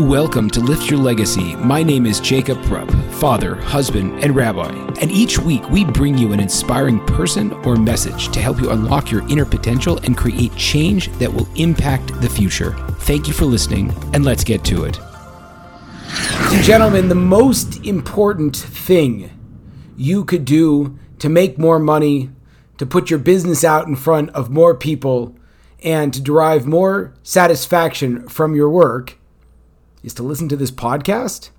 Welcome to Lift Your Legacy. My name is Jacob Rupp, father, husband, and rabbi. And each week we bring you an inspiring person or message to help you unlock your inner potential and create change that will impact the future. Thank you for listening, and let's get to it. Gentlemen, the most important thing you could do to make more money, to put your business out in front of more people, and to derive more satisfaction from your work is to listen to this podcast.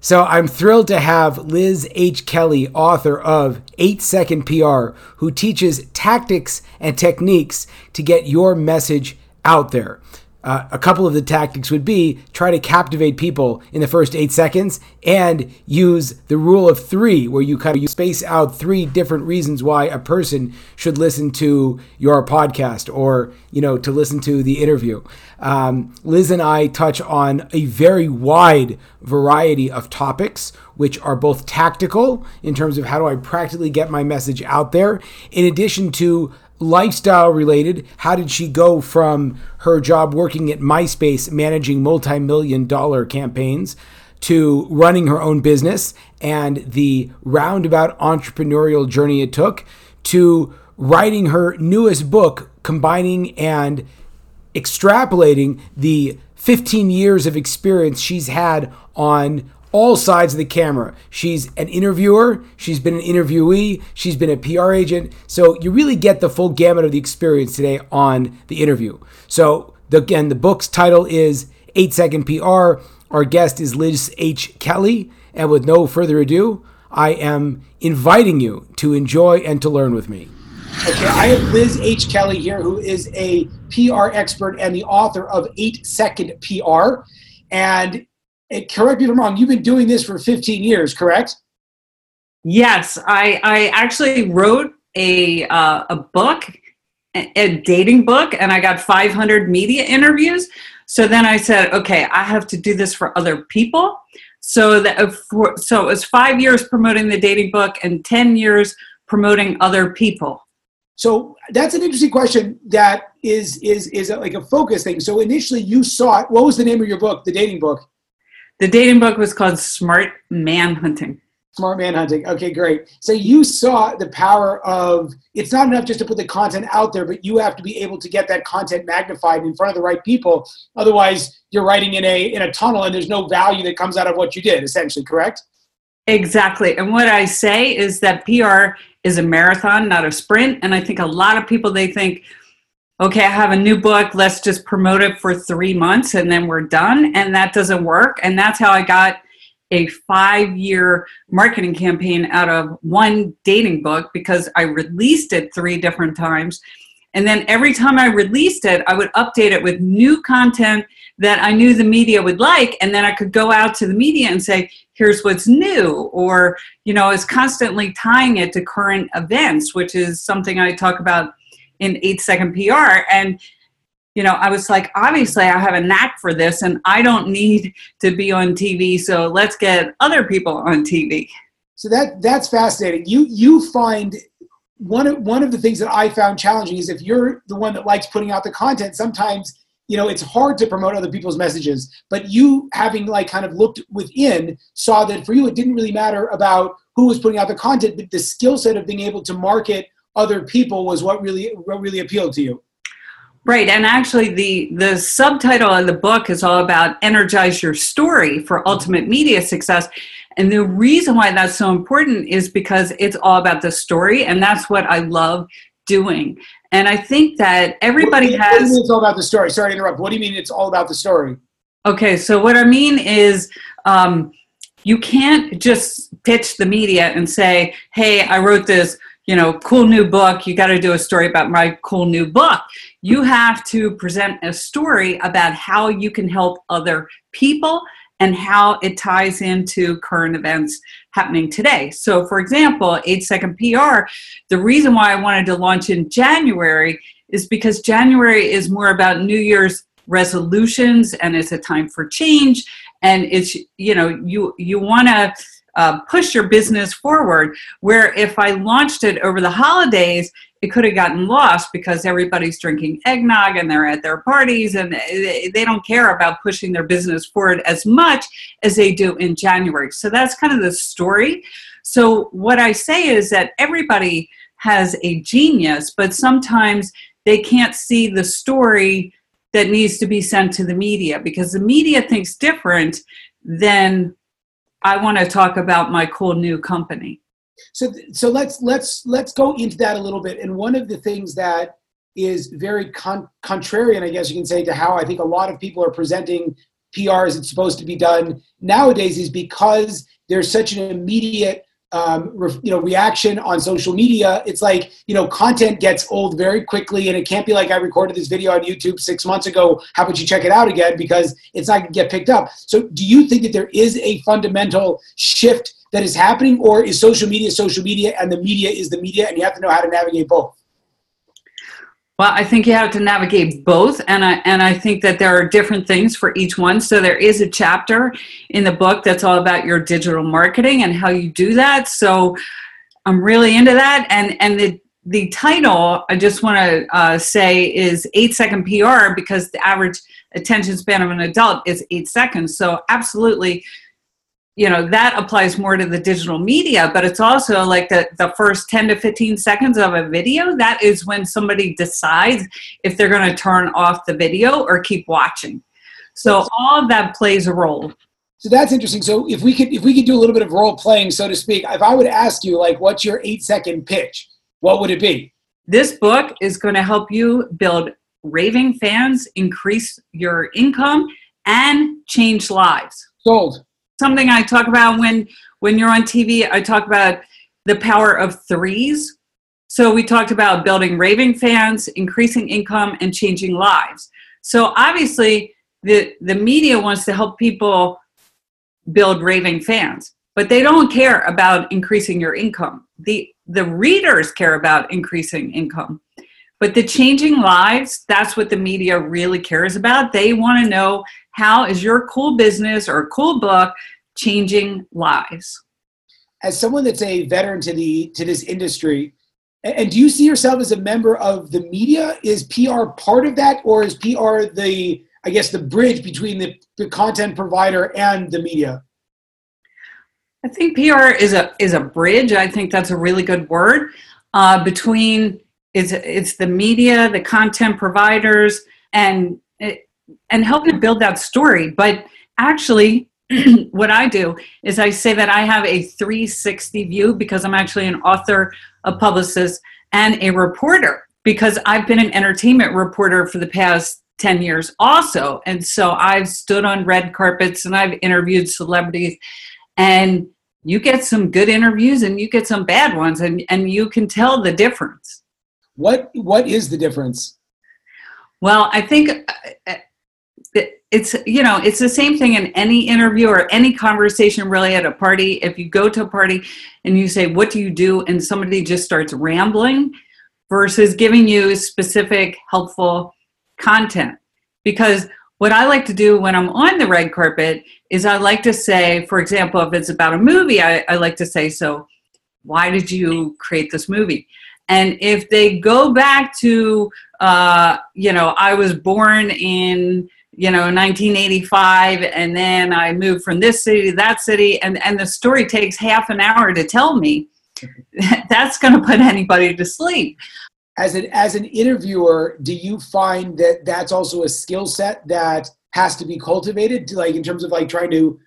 So I'm thrilled to have Liz H. Kelly, author of 8 Second PR, who teaches tactics and techniques to get your message out there. Uh, a couple of the tactics would be try to captivate people in the first eight seconds and use the rule of three, where you kind of you space out three different reasons why a person should listen to your podcast or, you know, to listen to the interview. Um, Liz and I touch on a very wide variety of topics, which are both tactical in terms of how do I practically get my message out there, in addition to lifestyle related. How did she go from her job working at MySpace, managing multi million dollar campaigns, to running her own business and the roundabout entrepreneurial journey it took, to writing her newest book, combining and extrapolating the 15 years of experience she's had on all sides of the camera. She's an interviewer, she's been an interviewee, she's been a PR agent. So you really get the full gamut of the experience today on the interview. So the, again, the book's title is 8 Second PR. Our guest is Liz H. Kelly. And with no further ado, I am inviting you to enjoy and to learn with me. Okay, I have Liz H. Kelly here, who is a PR expert and the author of 8 Second PR. And correct me if I'm wrong, you've been doing this for 15 years, correct? Yes, I, I actually wrote a, uh, a book, a dating book, and I got 500 media interviews. So then I said, okay, I have to do this for other people. So that uh, for, so it was five years promoting the dating book and 10 years promoting other people. So that's an interesting question. That is is is like a focus thing. So initially, you saw it. What was the name of your book, the dating book? The dating book was called Smart Man Hunting. Smart Man Hunting. Okay, great. So you saw the power of it's not enough just to put the content out there, but you have to be able to get that content magnified in front of the right people. Otherwise, you're writing in a in a tunnel and there's no value that comes out of what you did, essentially, correct? Exactly. And what I say is that PR is a marathon, not a sprint. And I think a lot of people they think, okay, I have a new book, let's just promote it for three months and then we're done. And that doesn't work. And that's how I got a five year marketing campaign out of one dating book because I released it three different times. And then every time I released it, I would update it with new content that I knew the media would like. And then I could go out to the media and say, here's what's new. Or, you know, is constantly tying it to current events, which is something I talk about in eight second PR. And you know, I was like, obviously, I have a knack for this, and I don't need to be on TV. So let's get other people on TV. So that that's fascinating. You you find one of one of the things that I found challenging is if you're the one that likes putting out the content, sometimes you know it's hard to promote other people's messages. But you having like kind of looked within saw that for you it didn't really matter about who was putting out the content, but the skill set of being able to market other people was what really what really appealed to you. Right, and actually, the the subtitle of the book is all about energize your story for ultimate media success. And the reason why that's so important is because it's all about the story, and that's what I love doing. And I think that everybody what, has. What do you mean it's all about the story? Sorry to interrupt. What do you mean it's all about the story? Okay, so what I mean is. Um, you can't just pitch the media and say, "Hey, I wrote this you know, cool new book, you got to do a story about my cool new book. You have to present a story about how you can help other people and how it ties into current events happening today. So, for example, 8 Second PR, the reason why I wanted to launch in January is because January is more about New Year's resolutions and it's a time for change and it's you know you you want to uh, push your business forward. Where if I launched it over the holidays, it could have gotten lost because everybody's drinking eggnog and they're at their parties and they don't care about pushing their business forward as much as they do in January. So that's kind of the story. So what I say is that everybody has a genius, but sometimes they can't see the story that needs to be sent to the media because the media thinks different than I want to talk about my cool new company. So, so let's let's let's go into that a little bit. And one of the things that is very con- contrarian, I guess you can say, to how I think a lot of people are presenting PR as it's supposed to be done nowadays is because there's such an immediate um, you know reaction on social media. It's like you know content gets old very quickly and it can't be like i recorded this video on youtube six months ago. How about you check it out again? Because it's not going to get picked up. So do you think that there is a fundamental shift that is happening or is social media social media and the media is the media and you have to know how to navigate both well, I think you have to navigate both, and I and I think that there are different things for each one. So there is a chapter in the book that's all about your digital marketing and how you do that. So I'm really into that, and and the the title I just want to uh, say is eight second PR because the average attention span of an adult is eight seconds. So absolutely, you know that applies more to the digital media but it's also like the, the first 10 to 15 seconds of a video that is when somebody decides if they're going to turn off the video or keep watching. So all of that plays a role. So that's interesting. So if we could if we could do a little bit of role playing so to speak if i would ask you like what's your eight second pitch what would it be? This book is going to help you build raving fans increase your income and change lives. Sold something I talk about when when you're on TV. I talk about the power of threes. So we talked about building raving fans, increasing income, and changing lives. So obviously, the the media wants to help people build raving fans, but they don't care about increasing your income. the The readers care about increasing income. But the changing lives, that's what the media really cares about. They want to know how is your cool business or cool book changing lives? As someone that's a veteran to the to this industry, and do you see yourself as a member of the media? Is PR part of that, or is PR the I guess the bridge between the, the content provider and the media? I think PR is a is a bridge. I think that's a really good word uh, between it's it's the media, the content providers, and and helping to build that story. But actually, what I do is I say that I have a 360 view because I'm actually an author, a publicist, and a reporter because I've been an entertainment reporter for the past 10 years also. And so I've stood on red carpets and I've interviewed celebrities and you get some good interviews and you get some bad ones and, and you can tell the difference. What what is the difference? Well, I think it's you know it's the same thing in any interview or any conversation really at a party. If you go to a party and you say what do you do? and somebody just starts rambling versus giving you specific helpful content. Because what i like to do when i'm on the red carpet is i like to say for example if it's about a movie i, I like to say so why did you create this movie? And if they go back to, uh, you know, I was born in, you know, 1985, and then I moved from this city to that city, and, and the story takes half an hour to tell me, that's going to put anybody to sleep. As an, as an interviewer, do you find that that's also a skill set that has to be cultivated, to like in terms of like trying to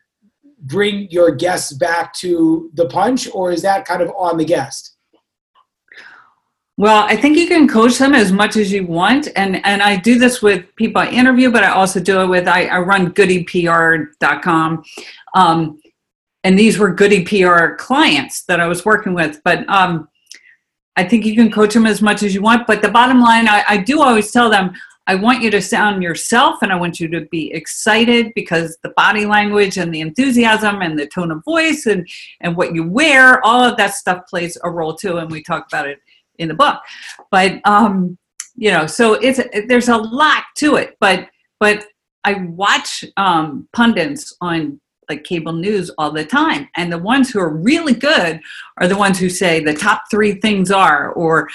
bring your guests back to the punch, or is that kind of on the guest? Well, I think you can coach them as much as you want. And, and I do this with people I interview, but I also do it with, I, I run goodypr.com. Um, and these were goody PR clients that I was working with. But um, I think you can coach them as much as you want. But the bottom line, I, I do always tell them, I want you to sound yourself and I want you to be excited because the body language and the enthusiasm and the tone of voice and, and what you wear, all of that stuff plays a role too. And we talk about it in the book. But um you know so it's there's a lot to it. But but i watch um pundits on like cable news all the time. And the ones who are really good are the ones who say the top three things are or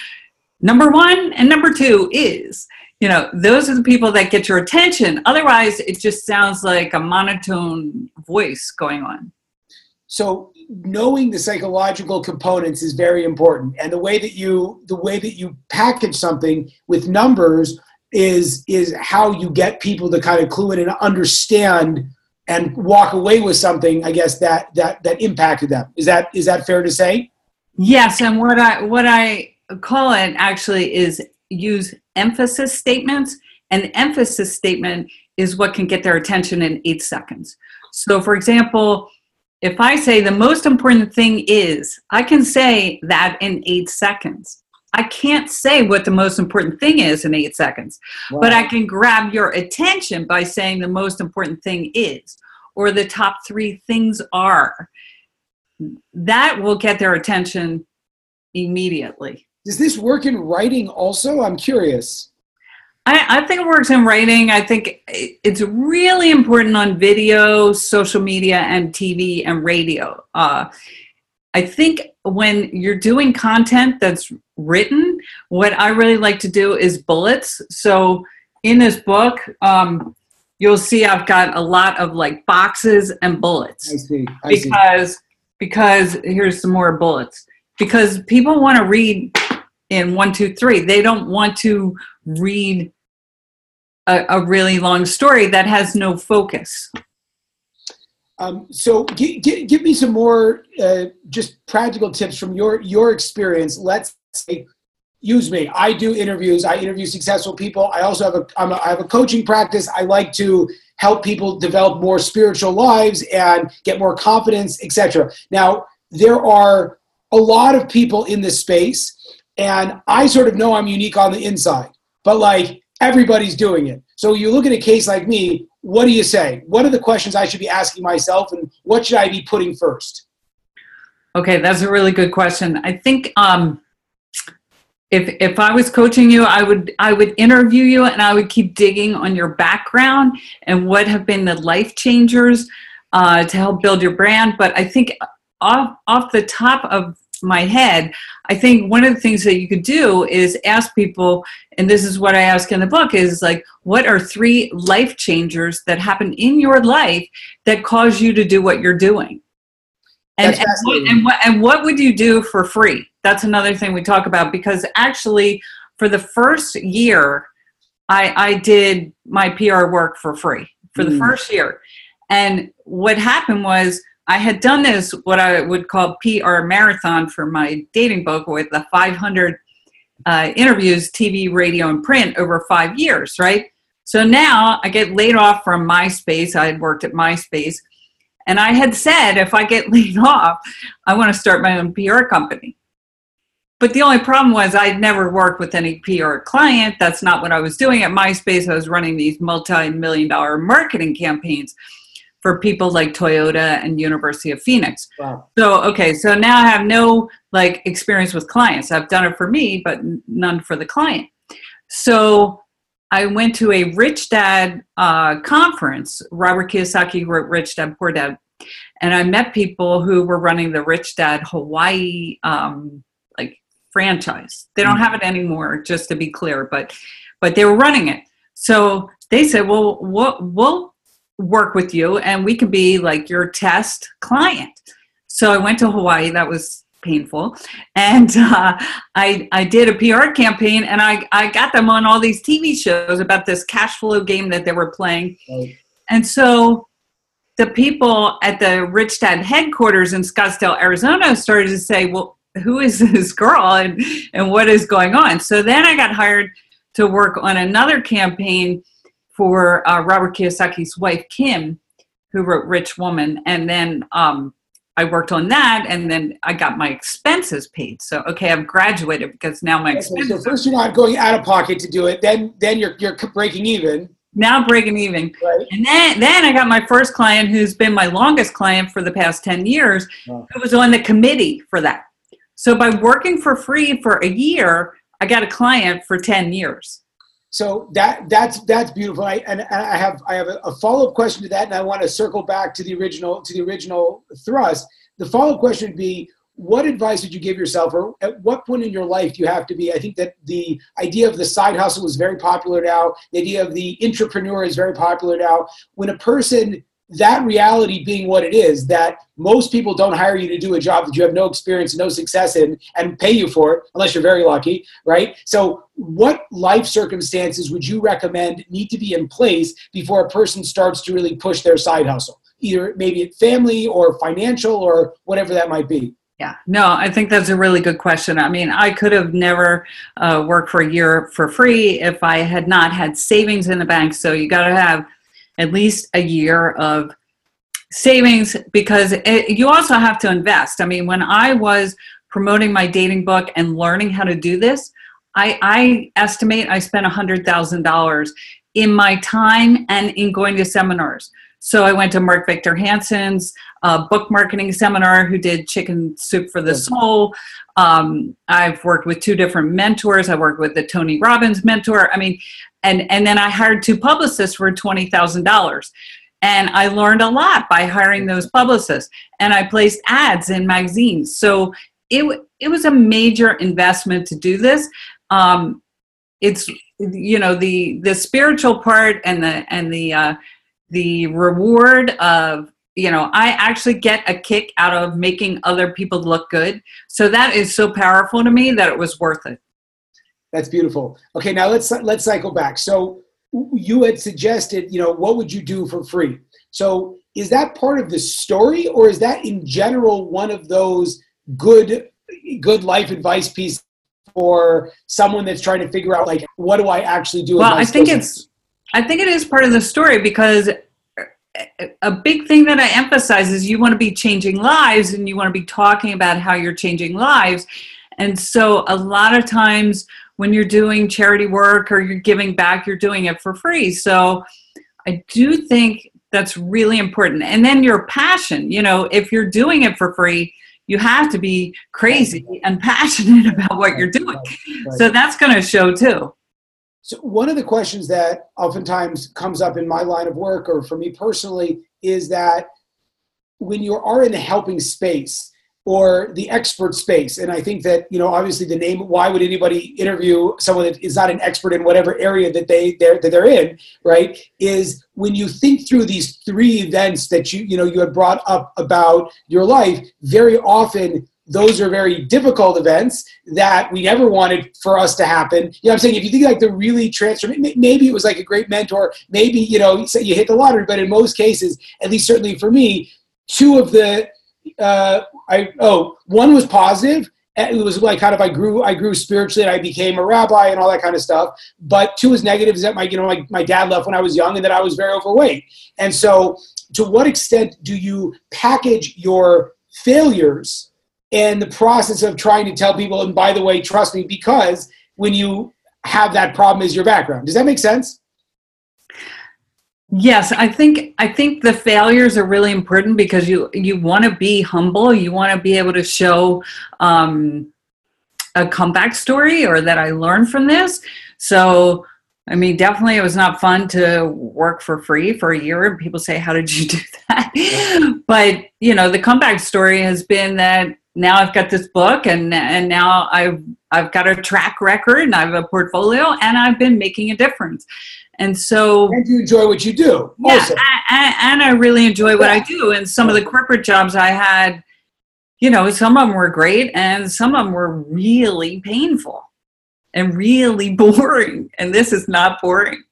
number one and number two is. You know those are the people that get your attention. Otherwise it just sounds like a monotone voice going on. So knowing the psychological components is very important. And the way that you the way that you package something with numbers is is how you get people to kind of clue in and understand and walk away with something i guess that that that impacted them. Is that is that fair to say? Yes and what i what i call it actually is use emphasis statements and emphasis statement is what can get their attention in eight seconds. So for example if I say the most important thing is, I can say that in eight seconds. I can't say what the most important thing is in eight seconds, wow. but I can grab your attention by saying the most important thing is, or the top three things are. That will get their attention immediately. Does this work in writing also? I'm curious. I, I, think it works in writing. I think it's really important on video, social media, and TV and radio. Uh, I think when you're doing content that's written, what I really like to do is bullets. So in this book, um, you'll see I've got a lot of like boxes and bullets. I see. I because see. because here's some more bullets. Because people want to read in one, two, three. They don't want to read a, a really long story that has no focus. Um, so g- g- give me some more uh, just practical tips from your your experience. Let's say, use me. I do interviews. I interview successful people. I also have a, I'm a I have a coaching practice. I like to help people develop more spiritual lives and get more confidence, etc. Now there are a lot of people in this space, and I sort of know I'm unique on the inside. But like everybody's doing it. So you look at a case like me, what do you say? What are the questions I should be asking myself and what should I be putting first? Okay, that's a really good question. I think um, if if I was coaching you, I would I would interview you and I would keep digging on your background and what have been the life changers uh, to help build your brand. But I think off off the top of my head, I think one of the things that you could do is ask people, and this is what I ask in the book, is like, what are three life changers that happen in your life that cause you to do what you're doing? And, and what, and, what, and what would you do for free? That's another thing we talk about because actually, for the first year, I, I did my PR work for free for the mm. first year. And what happened was I had done this, what I would call PR marathon for my dating book with the 500 uh, interviews, TV, radio, and print over five years, right? So now I get laid off from MySpace. I had worked at MySpace. And I had said, if I get laid off, I want to start my own PR company. But the only problem was I'd never worked with any PR client. That's not what I was doing at MySpace. I was running these multi million dollar marketing campaigns for people like Toyota and University of Phoenix. Wow. So okay, so now I have no like experience with clients. I've done it for me, but none for the client. So I went to a Rich Dad uh, conference. Robert Kiyosaki wrote Rich Dad Poor Dad, and I met people who were running the Rich Dad Hawaii um, like franchise. They don't mm. have it anymore, just to be clear, but but they were running it. So they said, "Well, what we'll work with you and we can be like your test client. So I went to Hawaii. That was painful. And uh, I, I did a PR campaign and I, I got them on all these TV shows about this cash flow game that they were playing. Right. And so the people at the Rich Dad headquarters in Scottsdale, Arizona started to say, well, who is this girl and, and what is going on? So then I got hired to work on another campaign for uh, Robert Kiyosaki's wife, Kim, who wrote Rich Woman. And then um, I worked on that, and then I got my expenses paid. So okay, I've graduated because now my expenses. So first, you're not going out of pocket to do it. Then, then you're you're breaking even. Now breaking even, right. and then then I got my first client, who's been my longest client for the past ten years, who was on the committee for that. So by working for free for a year, I got a client for ten years. So that that's that's beautiful. I, and, I have I have a, a follow up question to that, and I want to circle back to the original to the original thrust. The follow up question would be: what advice would you give yourself, or at what point in your life do you have to be? I think that the idea of the side hustle is very popular now. The idea of the entrepreneur is very popular now. When a person that reality being what it is that most people don't hire you to do a job that you have no experience no success in and pay you for it unless you're very lucky right so what life circumstances would you recommend need to be in place before a person starts to really push their side hustle either maybe family or financial or whatever that might be yeah, no, I think that's a really good question. I mean, I could have never uh, worked for a year for free if I had not had savings in the bank. So you got to have at least a year of savings because it, you also have to invest. I mean, when I was promoting my dating book and learning how to do this, I, I estimate I spent $100,000 in my time and in going to seminars. So I went to Mark Victor Hansen's uh, book marketing seminar, who did Chicken Soup for the Soul. Um, I've worked with two different mentors. I worked with the Tony Robbins mentor. I mean, and and then I hired two publicists for twenty thousand dollars. And I learned a lot by hiring those publicists. And I placed ads in magazines. So it it was a major investment to do this. Um, it's you know the the spiritual part and the and the uh, the reward of you know i actually get a kick out of making other people look good so that is so powerful to me that it was worth it that's beautiful. Okay, now let's let's cycle back. So you had suggested, you know, what would you do for free? So is that part of the story, or is that in general one of those good good life advice pieces for someone that's trying to figure out like what do I actually do? Well, I think it's I think it is part of the story because a big thing that I emphasize is you want to be changing lives and you want to be talking about how you're changing lives. And so a lot of times when you're doing charity work or you're giving back, you're doing it for free. So I do think that's really important. And then your passion, you know, if you're doing it for free, you have to be crazy and passionate about what you're doing. So that's going to show too. So one of the questions that oftentimes comes up in my line of work or for me personally is that when you are in the helping space, or the expert space. And I think that, you know, obviously the name, why would anybody interview someone that is not an expert in whatever area that they they're, that they're in, right? Is when you think through these three events that you, you know, you had brought up about your life, very often those are very difficult events that we never wanted for us to happen. You know I'm saying? If you think like the really transform, maybe it was like a great mentor, maybe, you know, you hit the lottery, but in most cases, at least certainly for me, two of the uh, I oh one was positive. It was like kind of I grew I grew spiritually and I became a rabbi and all that kind of stuff. But two was negative is that my you know my, my dad left when I was young and that I was very overweight. And so to what extent do you package your failures and the process of trying to tell people and by the way trust me because when you have that problem as your background does that make sense Yes, I think I think the failures are really important because you you want to be humble. You want to be able to show um, a comeback story or that I learned from this. So, I mean, definitely, it was not fun to work for free for a year. And people say, "How did you do that?" but you know, the comeback story has been that now I've got this book, and and now I've I've got a track record, and I have a portfolio, and I've been making a difference. And so, and you enjoy what you do. Yeah, and, and, I really enjoy what I do. And some of the corporate jobs I had, you know, some of them were great, and some of them were really painful and really boring. And this is not boring.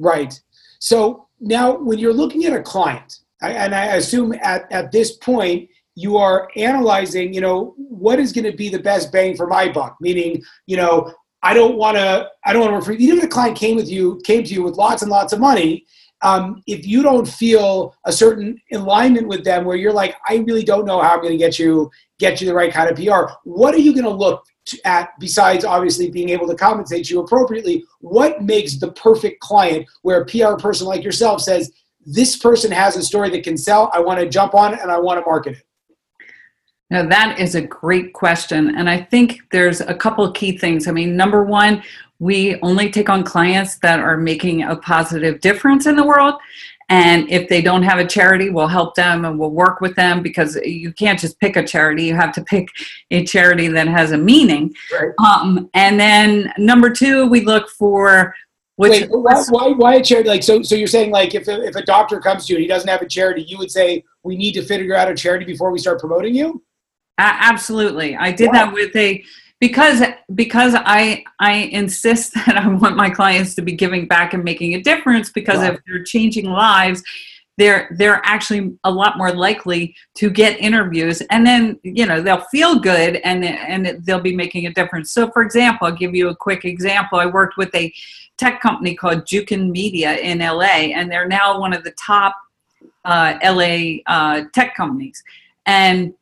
Right. So now, when you're looking at a client, and I assume at, at this point, you are analyzing, you know, what is going to be the best bang for my buck? Meaning, you know, I don't want to. I don't want to. Even if the client came with you, came to you with lots and lots of money, um, if you don't feel a certain alignment with them, where you're like, I really don't know how I'm going to get you get you the right kind of PR. What are you going to look at besides obviously being able to compensate you appropriately? What makes the perfect client where a PR person like yourself says, this person has a story that can sell. I want to jump on it and I want to market it. Now, that is a great question. And I think there's a couple of key things. I mean, number one, we only take on clients that are making a positive difference in the world. And if they don't have a charity, we'll help them and we'll work with them because you can't just pick a charity. You have to pick a charity that has a meaning. Right. Um, and then number two, we look for which Wait, why, why, why a charity? Like, so, so you're saying like if, if a doctor comes to you and he doesn't have a charity, you would say we need to figure out a charity before we start promoting you? Absolutely. I did that with a, because because I I insist that I want my clients to be giving back and making a difference because if they're changing lives they're they're actually a lot more likely to get interviews. And then you know they'll feel good and and they'll be making a difference. So for example i'll give you a quick example. I worked with a tech company called Jukin Media in la and they're now one of the top uh, la uh, tech companies. And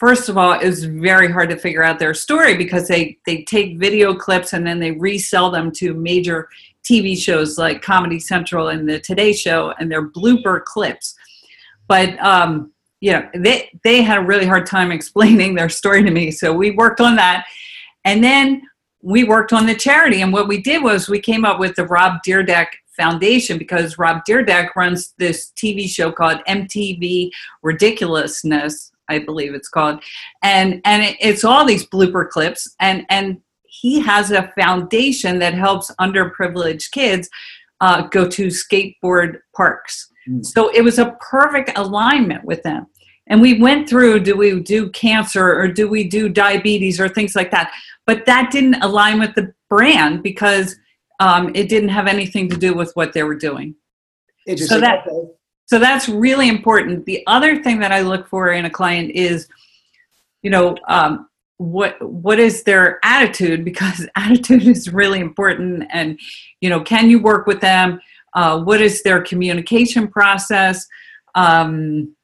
first of all, it was very hard to figure out their story because they they take video clips and then they resell them to major TV shows like Comedy Central and the Today Show, and they're blooper clips. But um, you know, they they had a really hard time explaining their story to me, so we worked on that, and then we worked on the charity. And what we did was we came up with the Rob Dyrdek Foundation because Rob Dyrdek runs this TV show called MTV Ridiculousness I believe it's called, and and it's all these blooper clips, and and he has a foundation that helps underprivileged kids uh, go to skateboard parks. Mm. So it was a perfect alignment with them. And we went through do we do cancer or do we do diabetes or things like that? But that didn't align with the brand because um, it didn't have anything to do with what they were doing. So that, so that's really important. The other thing that I look for in a client is, you know, um, what what is their attitude because attitude is really important. And you know, can you work with them? Uh, what is their communication process? Um,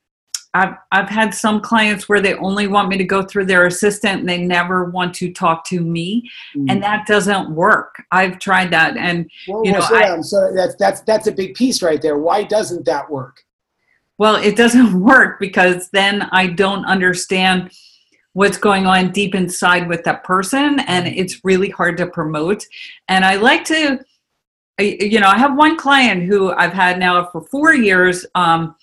I've I've had some clients where they only want me to go through their assistant and they never want to talk to me, mm. and that doesn't work. I've tried that, and well, you know, well, I, so that's that's that's a big piece right there. Why doesn't that work? Well, it doesn't work because then I don't understand what's going on deep inside with that person, and it's really hard to promote. And I like to, you know, I have one client who I've had now for four years. Um,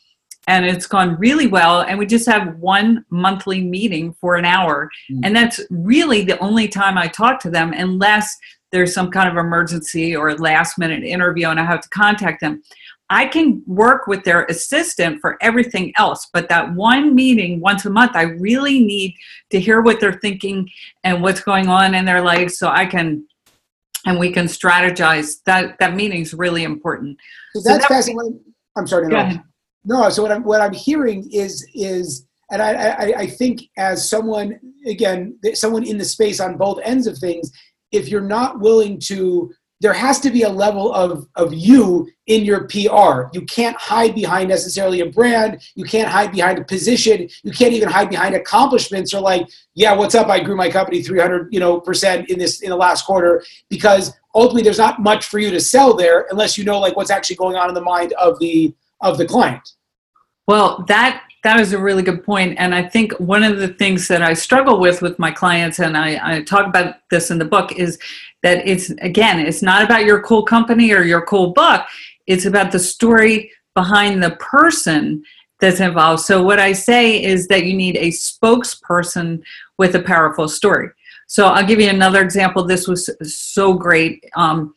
and it's gone really well and we just have one monthly meeting for an hour. Mm. and that's really the only time i talk to them unless there's some kind of emergency or last minute interview and i have to contact them. I can work with their assistant for everything else but that one meeting once a month i really need to hear what they're thinking and what's going on in their life so i can and we can strategize. That that meeting is really important. So that's so that, fascinating. I'm sorry to no, so what I'm what I'm hearing is is and I, I, I think as someone again someone in the space on both ends of things, if you're not willing to there has to be a level of, of you in your PR. You can't hide behind necessarily a brand. You can't hide behind a position. You can't even hide behind accomplishments or like, yeah, what's up? I grew my company 300, you know, percent in this in the last quarter because ultimately there's not much for you to sell there unless you know like what's actually going on in the mind of the of the client. Well, that that is a really good point, and I think one of the things that I struggle with with my clients, and I, I talk about this in the book, is that it's again, it's not about your cool company or your cool book. It's about the story behind the person that's involved. So what I say is that you need a spokesperson with a powerful story. So I'll give you another example. This was so great. Um,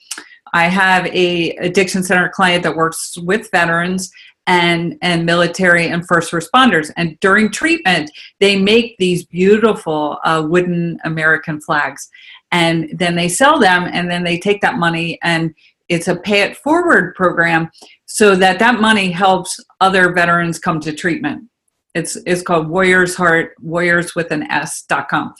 I have a addiction center client that works with veterans and and military and first responders. And during treatment they make these beautiful uh, wooden american flags. And then they sell them and then they take that money and it's a pay it forward program so that that money helps other veterans come to treatment. It's it's called warriors heart warriors with an s.com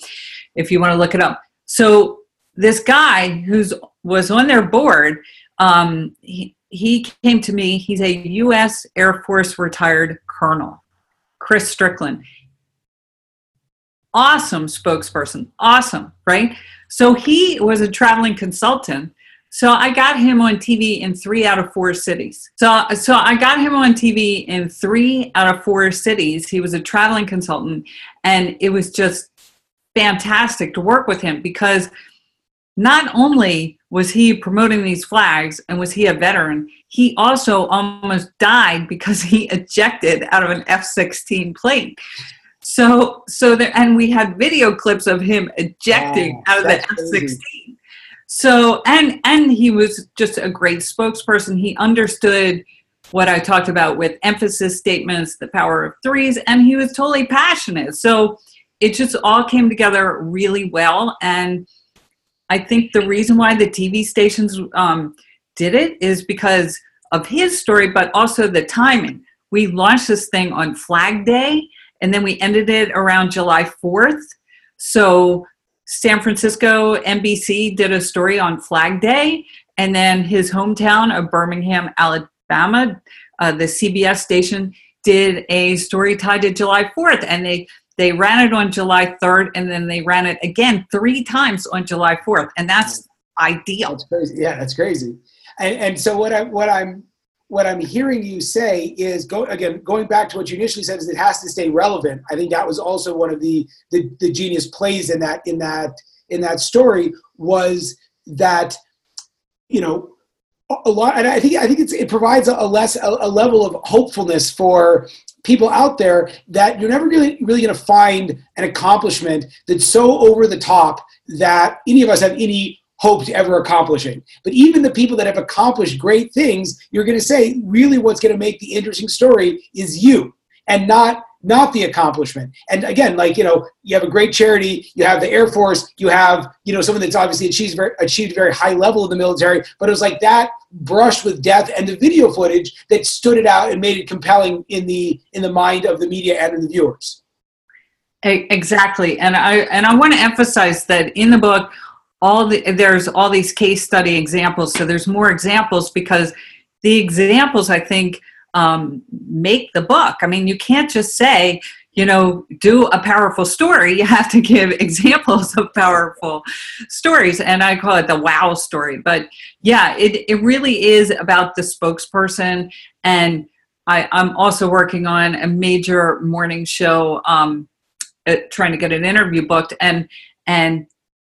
if you want to look it up. So this guy who's was on their board um, he, he came to me. He's a U.S. Air Force retired colonel, Chris Strickland. Awesome spokesperson. Awesome, right? So he was a traveling consultant. So I got him on TV in three out of four cities. So, so I got him on TV in three out of four cities. He was a traveling consultant, and it was just fantastic to work with him because not only was he promoting these flags and was he a veteran? He also almost died because he ejected out of an F 16 plane. So, so there, and we had video clips of him ejecting oh, out of the F 16. So, and, and he was just a great spokesperson. He understood what I talked about with emphasis statements, the power of threes, and he was totally passionate. So it just all came together really well. And I think the reason why the TV stations um, did it is because of his story, but also the timing. We launched this thing on Flag Day, and then we ended it around July 4th. So San Francisco NBC did a story on Flag Day, and then his hometown of Birmingham, Alabama, uh, the CBS station did a story tied to July 4th, and they they ran it on July 3rd, and then they ran it again three times on July 4th, and that's ideal. That's crazy. Yeah, that's crazy. And, and so what I what I'm what I'm hearing you say is go again going back to what you initially said is it has to stay relevant. I think that was also one of the the, the genius plays in that in that in that story was that you know a lot and i think i think it's, it provides a, a less a, a, level of hopefulness for people out there that you're never really really going to find an accomplishment that's so over the top that any of us have any hope to ever accomplishing. But even the people that have accomplished great things you're going to say really what's going to make the interesting story is you and not not the accomplishment. And again, like you know, you have a great charity, you have the Air Force, you have you know someone that's obviously achieved very achieved very high level in the military, but it was like that brushed with death and the video footage that stood it out and made it compelling in the in the mind of the media and the viewers. Exactly, and I and I want to emphasize that in the book, all the there's all these case study examples. So there's more examples because the examples I think um, make the book. I mean, you can't just say, you know, do a powerful story. You have to give examples of powerful stories. And I call it the wow story. But yeah, it, it really is about the spokesperson. And I, I'm also working on a major morning show, um, uh, trying to get an interview booked. And, and,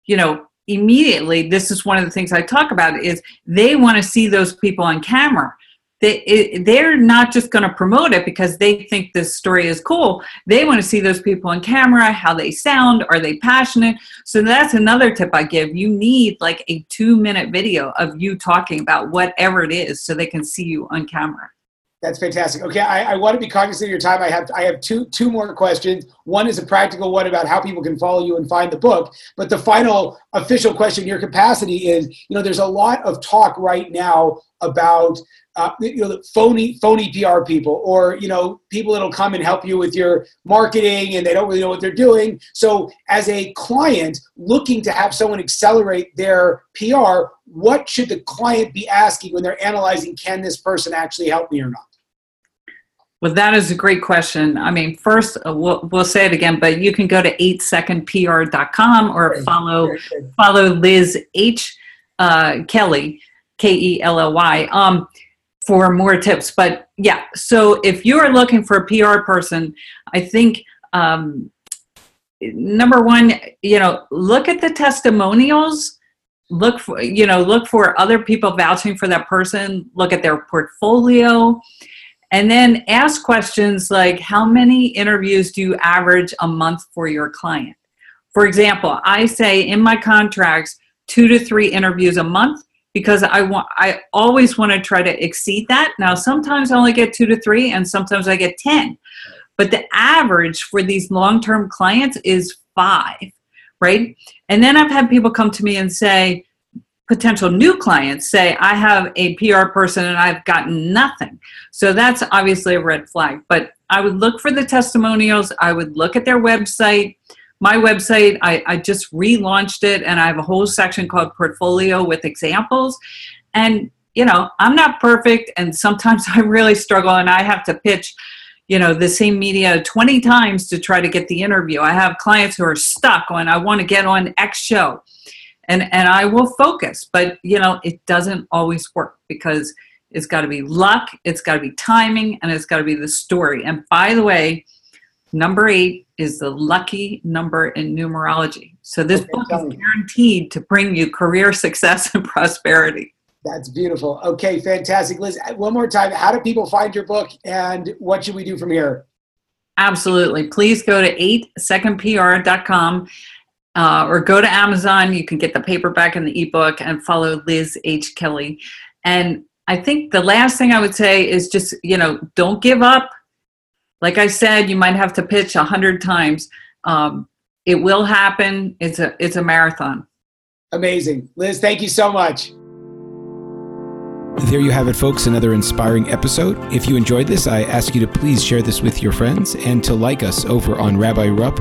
you know, immediately, this is one of the things I talk about is they want to see those people on camera they they're not just going to promote it because they think this story is cool they want to see those people on camera how they sound are they passionate so that's another tip i give you need like a two minute video of you talking about whatever it is so they can see you on camera that's fantastic. Okay, I, I, want to be cognizant of your time. I have I have two two more questions. One is a practical one about how people can follow you and find the book. But the final official question, your capacity is, you know, there's a lot of talk right now about uh, you know the phony phony PR people or you know people that'll come and help you with your marketing and they don't really know what they're doing. So as a client looking to have someone accelerate their PR, what should the client be asking when they're analyzing can this person actually help me or not? Well, that is a great question. I mean, first, uh, we'll, we'll say it again, but you can go to 8secondpr.com or follow follow Liz H. Uh, Kelly, K E L L Y, um, for more tips. But yeah, so if you are looking for a PR person, I think um, number one, you know, look at the testimonials look for you know look for other people vouching for that person look at their portfolio and then ask questions like how many interviews do you average a month for your client? For example, I say in my contracts, two to three interviews a month because I want I always want to try to exceed that. Now sometimes I only get two to three and sometimes I get 10. But the average for these long-term clients is five, right? And then I've had people come to me and say, potential new clients say, I have a PR person and I've gotten nothing. So that's obviously a red flag. But I would look for the testimonials, I would look at their website. My website, I, I just relaunched it and I have a whole section called Portfolio with examples. And, you know, I'm not perfect and sometimes I really struggle and I have to pitch you know the same media 20 times to try to get the interview i have clients who are stuck on i want to get on x show and and I will focus. But you know, it doesn't always work because it's got to be luck, it's got to be timing, and it's got to be the story. And by the way, number eight is the lucky number in numerology. So this okay, book is guaranteed to bring you career success and prosperity. That's beautiful. Okay, fantastic. Liz, one more time, how do people find your book and what should we do from here? Absolutely. Please go to 8secondpr.com uh, or go to Amazon. You can get the paperback and the ebook and follow Liz H. Kelly. And I think the last thing I would say is just, you know, don't give up. Like I said, you might have to pitch a hundred times. Um, it will happen. It's a it's a marathon. Amazing, Liz. Thank you so much. There you have it, folks, another inspiring episode. If you enjoyed this, I ask you to please share this with your friends and to like us over on Rabbi Rupp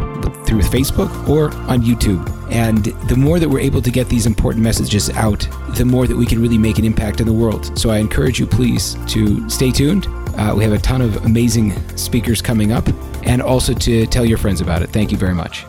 through Facebook or on YouTube. And the more that we're able to get these important messages out, the more that we can really make an impact in the world. So I encourage you, please, to stay tuned. Uh, we have a ton of amazing speakers coming up and also to tell your friends about it. Thank you very much.